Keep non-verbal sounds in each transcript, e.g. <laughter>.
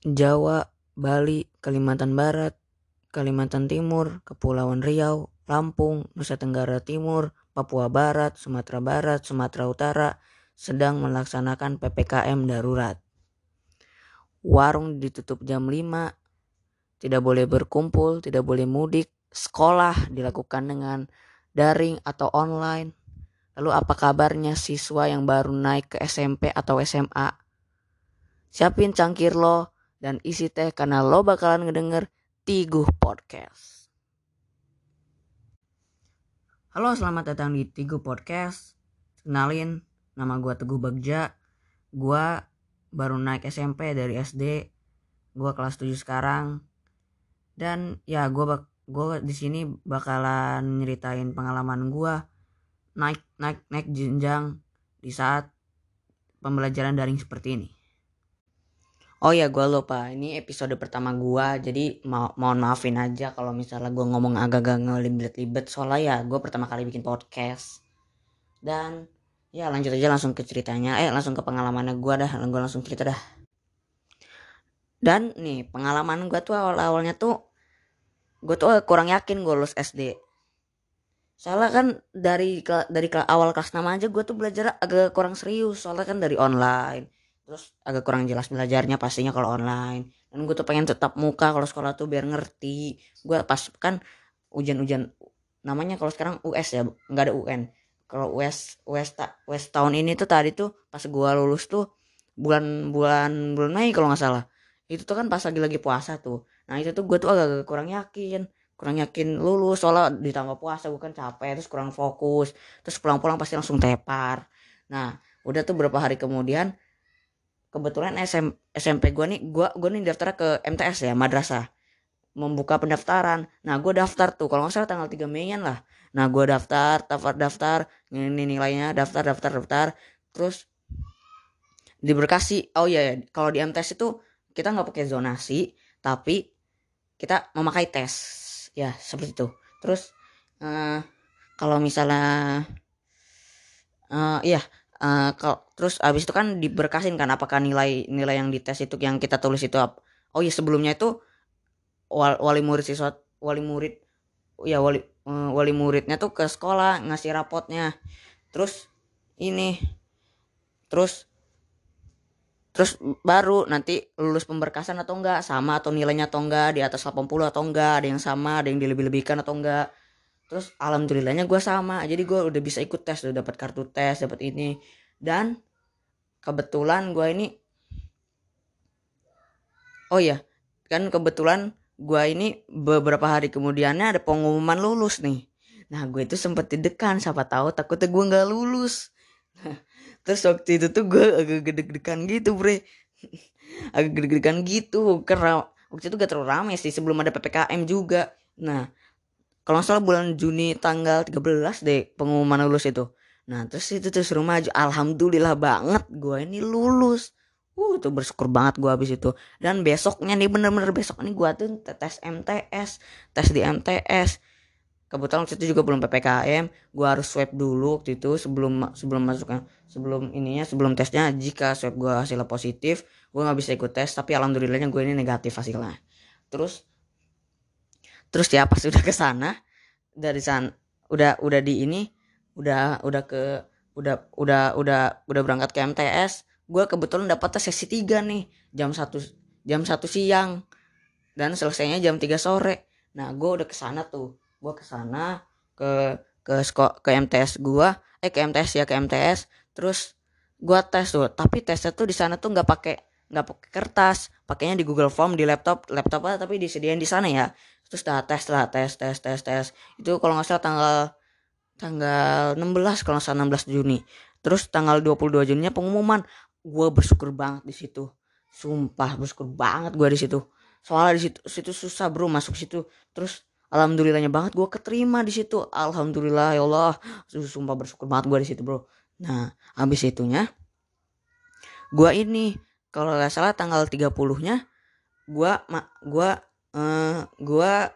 Jawa, Bali, Kalimantan Barat, Kalimantan Timur, Kepulauan Riau, Lampung, Nusa Tenggara Timur, Papua Barat, Sumatera Barat, Sumatera Utara sedang melaksanakan PPKM darurat. Warung ditutup jam 5, tidak boleh berkumpul, tidak boleh mudik, sekolah dilakukan dengan daring atau online. Lalu apa kabarnya siswa yang baru naik ke SMP atau SMA? Siapin cangkir lo dan isi teh karena lo bakalan ngedenger Tiguh Podcast. Halo, selamat datang di Tiguh Podcast. Kenalin, nama gue Teguh Bagja. Gue baru naik SMP dari SD. Gue kelas 7 sekarang dan ya gue bak gue di sini bakalan nyeritain pengalaman gue naik naik naik jenjang di saat pembelajaran daring seperti ini. Oh ya gue lupa. Ini episode pertama gue jadi ma mohon maafin aja kalau misalnya gue ngomong agak-agak ngelibet-libet. Soalnya ya gue pertama kali bikin podcast. Dan ya lanjut aja langsung ke ceritanya. Eh langsung ke pengalamannya gue dah. Gue langsung cerita dah. Dan nih pengalaman gue tuh awal-awalnya tuh gue tuh kurang yakin gue lulus SD soalnya kan dari dari awal kelas nama aja gue tuh belajar agak kurang serius. Soalnya kan dari online terus agak kurang jelas belajarnya pastinya kalau online. Dan gue tuh pengen tetap muka kalau sekolah tuh biar ngerti. Gue pas kan ujian-ujian namanya kalau sekarang US ya nggak ada UN kalau US US ta, US tahun ini tuh tadi tuh pas gue lulus tuh bulan bulan bulan Mei kalau nggak salah. Itu tuh kan pas lagi lagi puasa tuh. Nah itu tuh gue tuh agak, kurang yakin. Kurang yakin lulus soalnya ditambah puasa gue kan capek terus kurang fokus. Terus pulang-pulang pasti langsung tepar. Nah udah tuh beberapa hari kemudian kebetulan SM, SMP gue nih gue gue nih daftar ke MTS ya madrasah. Membuka pendaftaran. Nah gue daftar tuh kalau nggak salah tanggal 3 Mei lah. Nah gue daftar daftar daftar ini nilainya daftar daftar daftar. Terus diberkasi. Oh iya, iya. kalau di MTS itu kita nggak pakai zonasi tapi kita memakai tes. Ya seperti itu. Terus uh, kalau misalnya uh, iya uh, kalau terus abis itu kan diberkasin kan apakah nilai nilai yang dites itu yang kita tulis itu apa oh iya sebelumnya itu wal, wali murid siswa wali murid ya wali uh, wali muridnya tuh ke sekolah ngasih rapotnya. Terus ini terus terus baru nanti lulus pemberkasan atau enggak sama atau nilainya atau enggak di atas 80 atau enggak ada yang sama ada yang dilebih-lebihkan atau enggak terus alhamdulillahnya gue sama. Jadi gue udah bisa ikut tes udah dapat kartu tes dapat ini. Dan kebetulan gue ini oh ya kan kebetulan gue ini beberapa hari kemudiannya ada pengumuman lulus nih. Nah gue itu sempet dedekan siapa tahu takutnya gue nggak lulus. Terus waktu itu tuh gue agak gede-gedekan gitu bre. Agak gede-gedekan gitu karena waktu itu gak terlalu ramai sih sebelum ada ppkm juga. Nah kalau salah bulan Juni tanggal 13 deh pengumuman lulus itu. Nah terus itu tuh suruh maju. Alhamdulillah banget gue ini lulus. Uh itu bersyukur banget gue habis itu. Dan besoknya nih bener-bener besok ini gue tuh tes MTS tes di MTS kebetulan waktu itu juga belum ppkm gue harus swab dulu waktu itu sebelum sebelum masuknya sebelum ininya sebelum tesnya. Jika swab gue hasilnya positif gue nggak bisa ikut tes. Tapi alhamdulillahnya gue ini negatif hasilnya. Terus terus ya pas udah ke sana dari sana udah udah di ini udah udah ke udah udah udah udah berangkat ke MTS gue kebetulan dapat tes sesi 3 nih jam satu jam satu siang. Dan selesainya jam 3 sore. Nah gue udah ke sana tuh. Gue ke sana ke ke ke MTS gue eh ke MTS ya ke MTS terus gua tes tuh. Tapi tesnya tuh di sana tuh nggak pakai nggak pakai kertas. Pakainya di Google Form di laptop. Laptop apa tapi disediain di sana ya terus dah tes lah tes tes tes tes. Itu kalau nggak salah tanggal tanggal 16 kalau nggak salah 16 Juni. Terus tanggal 22 Juninya pengumuman. Gue bersyukur banget di situ. Sumpah bersyukur banget gue di situ. Soalnya di situ situ susah bro masuk situ. Terus alhamdulillahnya banget gue keterima di situ. Alhamdulillah ya Allah. Sumpah bersyukur banget gue di situ bro. Nah, habis itunya gua ini kalau nggak salah tanggal 30-nya gua ma, gua uh, gua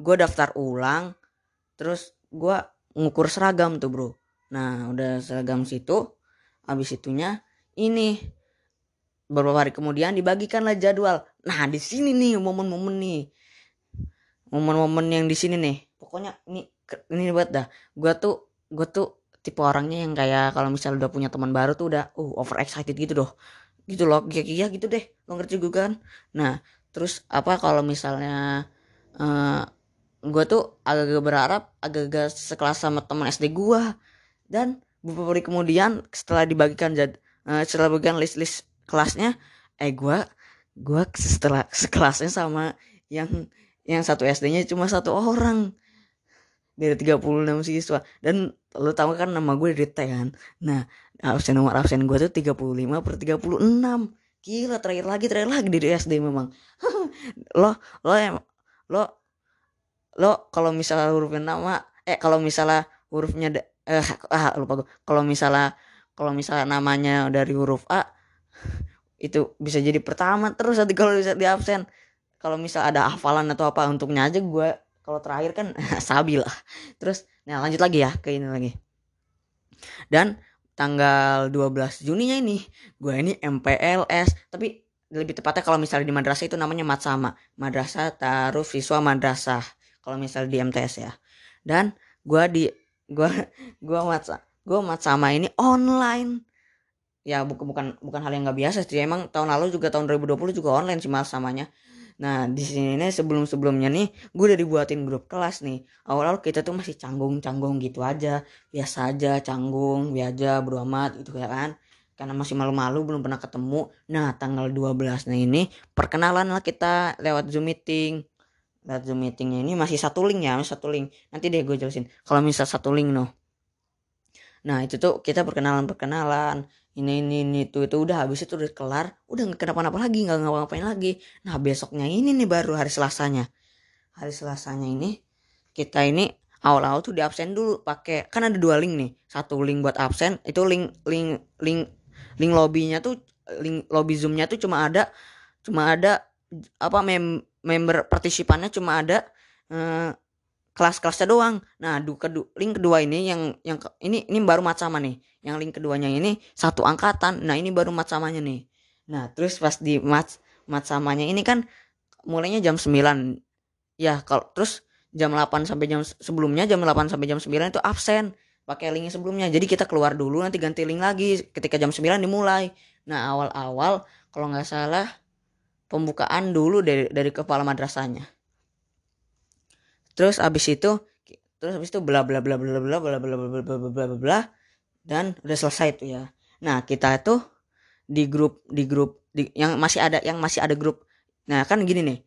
gua daftar ulang terus gua ngukur seragam tuh, Bro. Nah, udah seragam situ habis itunya ini beberapa hari kemudian dibagikanlah jadwal. Nah di sini nih momen-momen nih. Momen-momen yang di sini nih. Pokoknya ini ini buat dah. Gue tuh gue tuh tipe orangnya yang kayak kalau misalnya udah punya teman baru tuh udah uh over excited gitu doh gitu loh iya iya gitu deh. Lo ngerti gue kan? Nah terus apa kalau misalnya uh, gue tuh agak-agak berharap agak-agak sekelas sama teman SD gue dan beberapa hari kemudian setelah dibagikan jad, uh, setelah bagian list-list kelasnya eh gue gue setelah sekelasnya sama yang yang satu SD-nya cuma satu orang. Dari 36 siswa. Dan lo tau kan nama gue di kan? Nah absen nomor absen gue tuh 35 per 36 gila terakhir lagi terakhir lagi dari SD memang. <laughs> Lo lo em lo lo kalau misalnya hurufnya nama eh kalau misalnya hurufnya eh ah lupa gue kalau misalnya kalau misalnya namanya dari huruf A <laughs> itu bisa jadi pertama terus nanti kalau bisa di absen. Kalau misal ada hafalan atau apa untuknya aja gue kalau terakhir kan <laughs> sabi lah. Terus nah lanjut lagi ya ke ini lagi. Dan tanggal 12 Juninya ini. Gue ini MPLS tapi lebih tepatnya kalau misalnya di madrasah itu namanya matsama. Madrasah taruh siswa madrasah. Kalau misalnya di MTS ya. Dan gue di gue <laughs> gue matsa gue matsama ini online. Ya bukan bukan hal yang nggak biasa sih. Emang tahun lalu juga tahun 2020 juga online sih mas samanya Nah di sini nih sebelum sebelumnya nih gue udah dibuatin grup kelas nih. Awal-awal kita tuh masih canggung-canggung gitu aja, biasa aja canggung, biasa berdua amat gitu ya kan. Karena masih malu-malu belum pernah ketemu. Nah tanggal 12 nah ini perkenalan lah kita lewat zoom meeting. Lewat zoom meetingnya ini masih satu link ya, masih satu link. Nanti deh gue jelasin. Kalau misal satu link noh. Nah itu tuh kita perkenalan perkenalan ini ini ini itu itu udah habis itu udah kelar udah nggak kenapa-napa lagi nggak ngapa-ngapain lagi. Nah besoknya ini nih baru hari selasanya. Hari selasanya ini kita ini awal-awal tuh di absen dulu pakai kan ada dua link nih. Satu link buat absen itu link link link link lobbynya tuh link lobby zoomnya tuh cuma ada cuma ada apa mem member partisipannya cuma ada eh, kelas-kelasnya doang. Nah, du, kedu, link kedua ini yang yang ini ini baru macama nih. Yang link keduanya ini satu angkatan. Nah, ini baru macamanya nih. Nah, terus pas di match macamanya ini kan mulainya jam 9. Ya, kalau terus jam 8 sampai jam sebelumnya jam 8 sampai jam 9 itu absen pakai link sebelumnya. Jadi kita keluar dulu nanti ganti link lagi ketika jam 9 dimulai. Nah, awal-awal kalau nggak salah pembukaan dulu dari dari kepala madrasahnya terus abis itu terus abis itu bla bla bla bla bla bla bla bla bla bla bla bla bla dan udah selesai tuh ya nah kita itu di grup di grup di, yang masih ada yang masih ada grup nah kan gini nih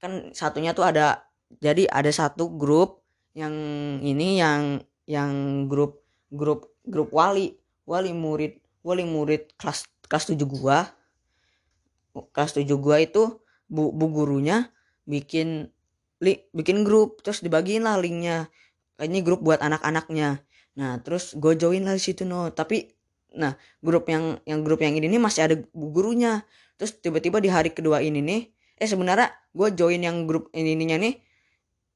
kan satunya tuh ada jadi ada satu grup yang ini yang yang grup grup grup wali wali murid wali murid kelas kelas tujuh gua kelas tujuh gua itu bu, bu gurunya bikin li, bikin grup terus dibagiin lah linknya. Ini grup buat anak-anaknya. Nah terus gue join lah di situ no. Tapi nah grup yang yang grup yang ini nih masih ada gurunya. Terus tiba-tiba di hari kedua ini nih eh sebenarnya gue join yang grup ini ininya nih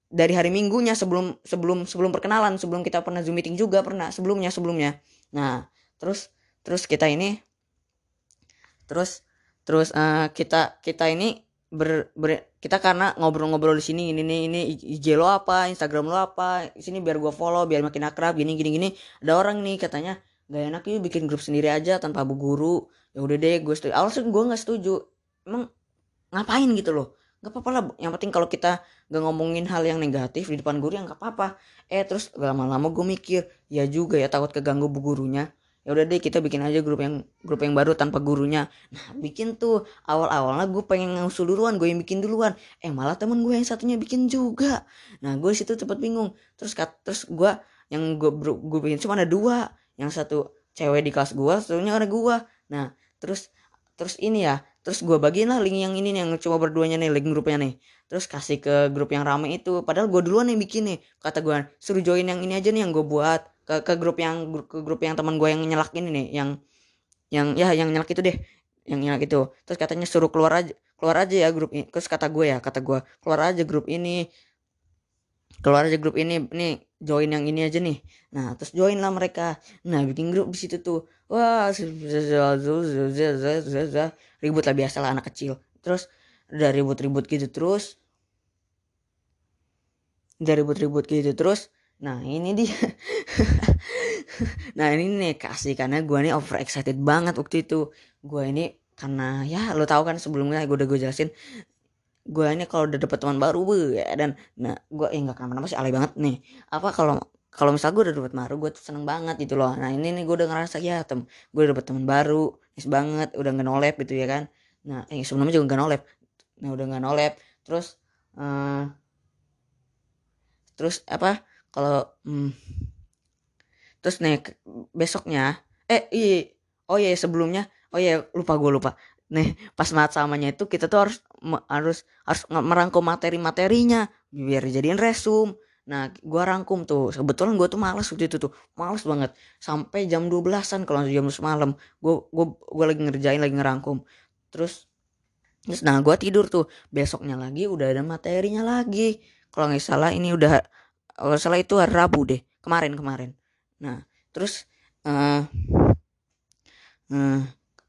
dari hari minggunya sebelum sebelum sebelum perkenalan sebelum kita pernah zoom meeting juga pernah sebelumnya sebelumnya. Nah terus terus kita ini terus terus uh, kita kita ini ber, ber kita karena ngobrol-ngobrol di sini ini nih ini IG lo apa Instagram lo apa sini biar gue follow biar makin akrab gini gini gini. Ada orang nih katanya gak enak yuk bikin grup sendiri aja tanpa bu guru. Ya udah deh gue setuju. Awalnya gue nggak setuju. Emang ngapain gitu loh? Nggak apa-apa lah yang penting kalau kita gak ngomongin hal yang negatif di depan guru yang nggak apa-apa. Eh terus lama-lama gue mikir ya juga ya takut keganggu bu gurunya ya udah deh kita bikin aja grup yang grup yang baru tanpa gurunya. Nah bikin tuh. Awal awalnya gue pengen ngusul duluan gue yang bikin duluan. Eh malah temen gue yang satunya bikin juga. Nah gue situ cepet bingung. Terus terus gue yang gue gue bikin cuma ada dua. Yang satu cewek di kelas gue satunya ada gue nah terus terus ini ya. Terus gue bagiin lah link yang ini nih, yang cuma berduanya nih link grupnya nih. Terus kasih ke grup yang rame itu. Padahal gue duluan yang bikin nih. Kata gue suruh join yang ini aja nih yang gue buat ke ke grup yang ke grup yang teman gue yang nyelak ini nih yang yang ya yang nyelak itu deh yang nyelak itu. Terus katanya suruh keluar aja keluar aja ya grup ini terus kata gue ya kata gue keluar aja grup ini keluar aja grup ini nih join yang ini aja nih. Nah terus join lah mereka. Nah bikin grup di situ tuh. Wah ribut lah biasa lah anak kecil. Terus udah ribut-ribut gitu terus udah ribut-ribut gitu terus nah ini dia. <laughs> Nah ini nih kasih karena gue nih over excited banget waktu itu. Gue ini karena ya lo tau kan sebelumnya gue udah gue jelasin gue ini kalau udah dapet teman baru be, ya, dan nah gue ya nggak kenapa-napa sih alay banget nih. Apa kalau kalau misal gue udah dapet baru gue tuh seneng banget gitu loh. Nah ini nih gue udah ngerasa ya tem gue udah dapet teman baru nice banget udah nggak nolep gitu ya kan. Nah eh sebelumnya juga nggak nolep. Nah udah nggak nolep. Terus uh, terus apa kalau hmm, terus nih besoknya eh iya oh iya sebelumnya oh iya lupa gue lupa. Nih pas mat samanya itu kita tuh harus harus harus merangkum materi-materinya biar jadiin resum. Nah gua rangkum tuh kebetulan gua tuh males waktu itu tuh males banget. Sampai jam 12an kalau jam 12 malam gua gua gua lagi ngerjain lagi ngerangkum. Terus terus nah gua tidur tuh besoknya lagi udah ada materinya lagi. Kalau nggak salah ini udah kalau salah itu hari Rabu deh kemarin kemarin. Nah terus uh, uh,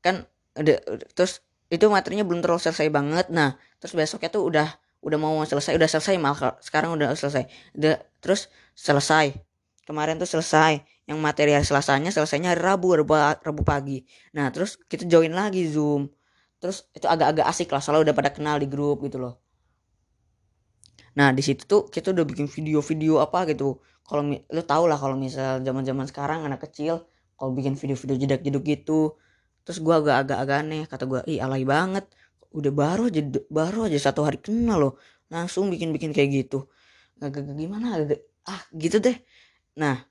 kan udah, terus itu materinya belum terlalu selesai banget. Nah terus besoknya tuh udah udah mau selesai udah selesai malah sekarang udah selesai. Udah terus selesai. Kemarin tuh selesai. Yang materi selasanya selesainya hari Rabu Rabu, Rabu pagi. Nah terus kita join lagi zoom. Terus itu agak-agak asik lah soalnya udah pada kenal di grup gitu loh nah di situ tuh kita udah bikin video-video apa gitu. Kalau lo tau lah kalau misal zaman-zaman sekarang anak kecil kalau bikin video-video jedak-jeduk gitu terus gue agak-agak agak aneh. Kata gue ih alay banget. Udah baru aja baru aja satu hari kenal loh. Langsung bikin-bikin kayak gitu. Agak gimana? Agak ah gitu deh. Nah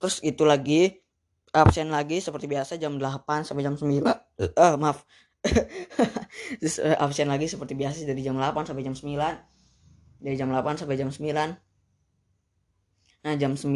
terus itu lagi absen lagi seperti biasa jam 8 sampai jam 9 ah uh, maaf. <laughs> Terus uh, absen lagi seperti biasa dari jam 8 sampai jam 9 dari jam 8 sampai jam 9 nah jam 9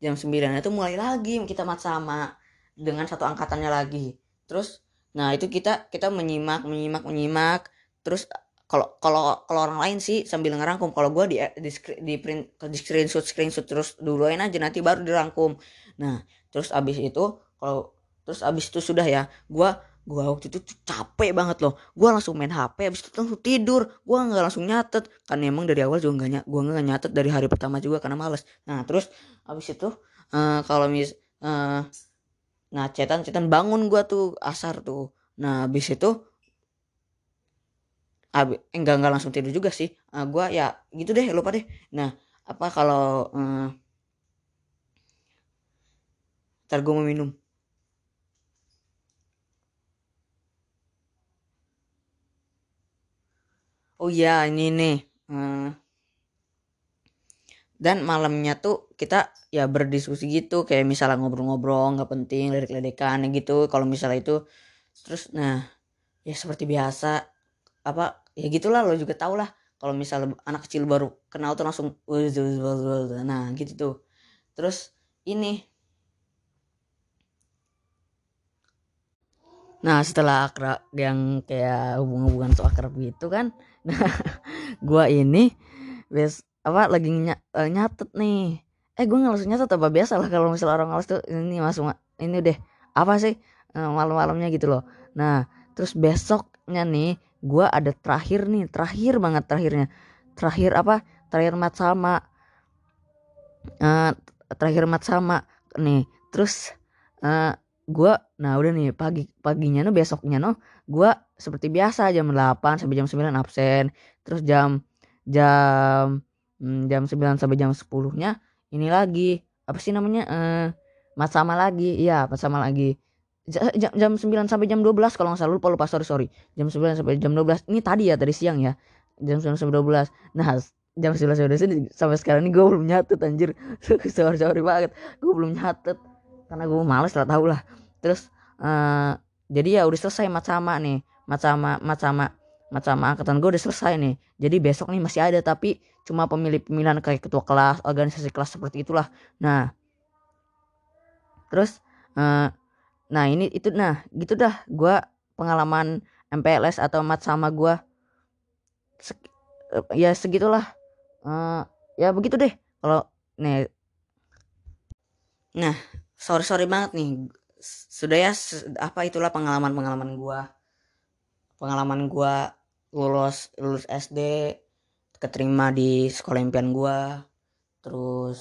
jam 9 itu mulai lagi kita mat sama dengan satu angkatannya lagi. Terus nah itu kita kita menyimak menyimak menyimak. Terus kalau kalau kalau orang lain sih sambil ngerangkum. Kalau gue di di, di print di screenshot screenshot terus duluin aja nanti baru dirangkum. Nah terus abis itu kalau terus abis itu sudah ya gue gue waktu itu capek banget loh. Gue langsung main hp abis itu langsung tidur. Gue nggak langsung nyatet. Karena emang dari awal juga nggak gue nggak nyatet dari hari pertama juga karena males. Nah terus abis itu uh, kalau mis uh, nah cetan cetan bangun gua tuh asar tuh. Nah habis itu abis, enggak enggak langsung tidur juga sih. Uh, gua ya gitu deh lupa deh. Nah apa kalau uh, ntar gue minum iya ini nih uh, dan malamnya tuh kita ya berdiskusi gitu kayak misalnya ngobrol-ngobrol nggak penting dari ledekan gitu. Kalau misalnya itu terus nah ya seperti biasa apa ya gitulah lo juga tau lah. Kalau misalnya anak kecil baru kenal tuh langsung nah gitu tuh. Terus ini nah setelah akrab yang kayak hubungan-hubungan so akrab gitu kan <laughs> nah gua ini bes apa lagi ny uh, nyatet nih. Eh gue nggak langsung nyatet apa biasa lah kalau misalnya orang males tuh ini masuk ini deh apa sih uh, malam-malamnya? Gitu loh. Nah terus besoknya nih gue ada terakhir nih terakhir banget terakhirnya. Terakhir apa? Terakhir mat sama. Uh, terakhir mat sama nih. Terus uh, gue nah udah nih pagi paginya no besoknya no gue seperti biasa jam 8 sampai jam 9 absen. Terus jam jam hmm, jam 9 sampai jam 10 nya ini lagi apa sih namanya eh mas sama lagi iya pas sama lagi. Jam, jam 9 sampai jam 12 kalau nggak salah lupa lupa sorry sorry. Jam 9 sampai jam 12 ini tadi ya tadi siang ya. Jam 9 sampai 12 nah jam 11 sampai 12 sampai sekarang ini gue belum nyatet anjir. <laughs> Sorry sorry banget gue belum nyatet karena gue males lah tau lah. Terus uh, jadi ya udah selesai mat sama nih. Mat sama mat sama angkatan gue udah selesai nih. Jadi besok nih masih ada tapi cuma pemilih-pemilihan kayak ketua kelas organisasi kelas seperti itulah. Nah. Terus uh, nah ini itu nah gitu dah gue pengalaman MPLS atau mat sama gue Se ya segitulah. Uh, ya begitu deh kalau nih. Nah sorry sorry banget nih. Sudah ya apa itulah pengalaman pengalaman gua. Pengalaman gua lulus lulus SD keterima di sekolah impian gua terus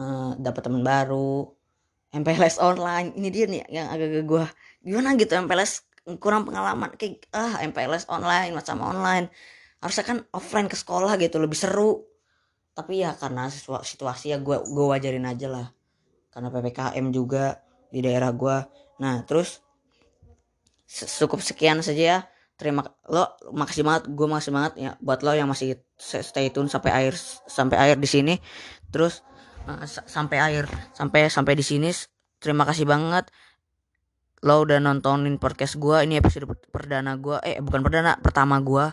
uh, dapat teman baru MPLS online. Ini dia nih yang agak-agak gua gimana gitu MPLS kurang pengalaman kayak ah MPLS online macam online. Harusnya kan offline ke sekolah gitu lebih seru. Tapi ya karena situasi ya gue gue wajarin aja lah karena ppkm juga di daerah gue nah terus cukup sekian saja ya. Terima lo makasih banget gue makasih banget ya buat lo yang masih stay tune sampai akhir sampai akhir di sini. Terus uh, sampai akhir sampai sampai di sini terima kasih banget. Lo udah nontonin podcast gue ini episode perdana gue eh bukan perdana pertama gue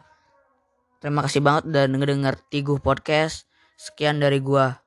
terima kasih banget udah ngedenger Tiguh Podcast. Sekian dari gue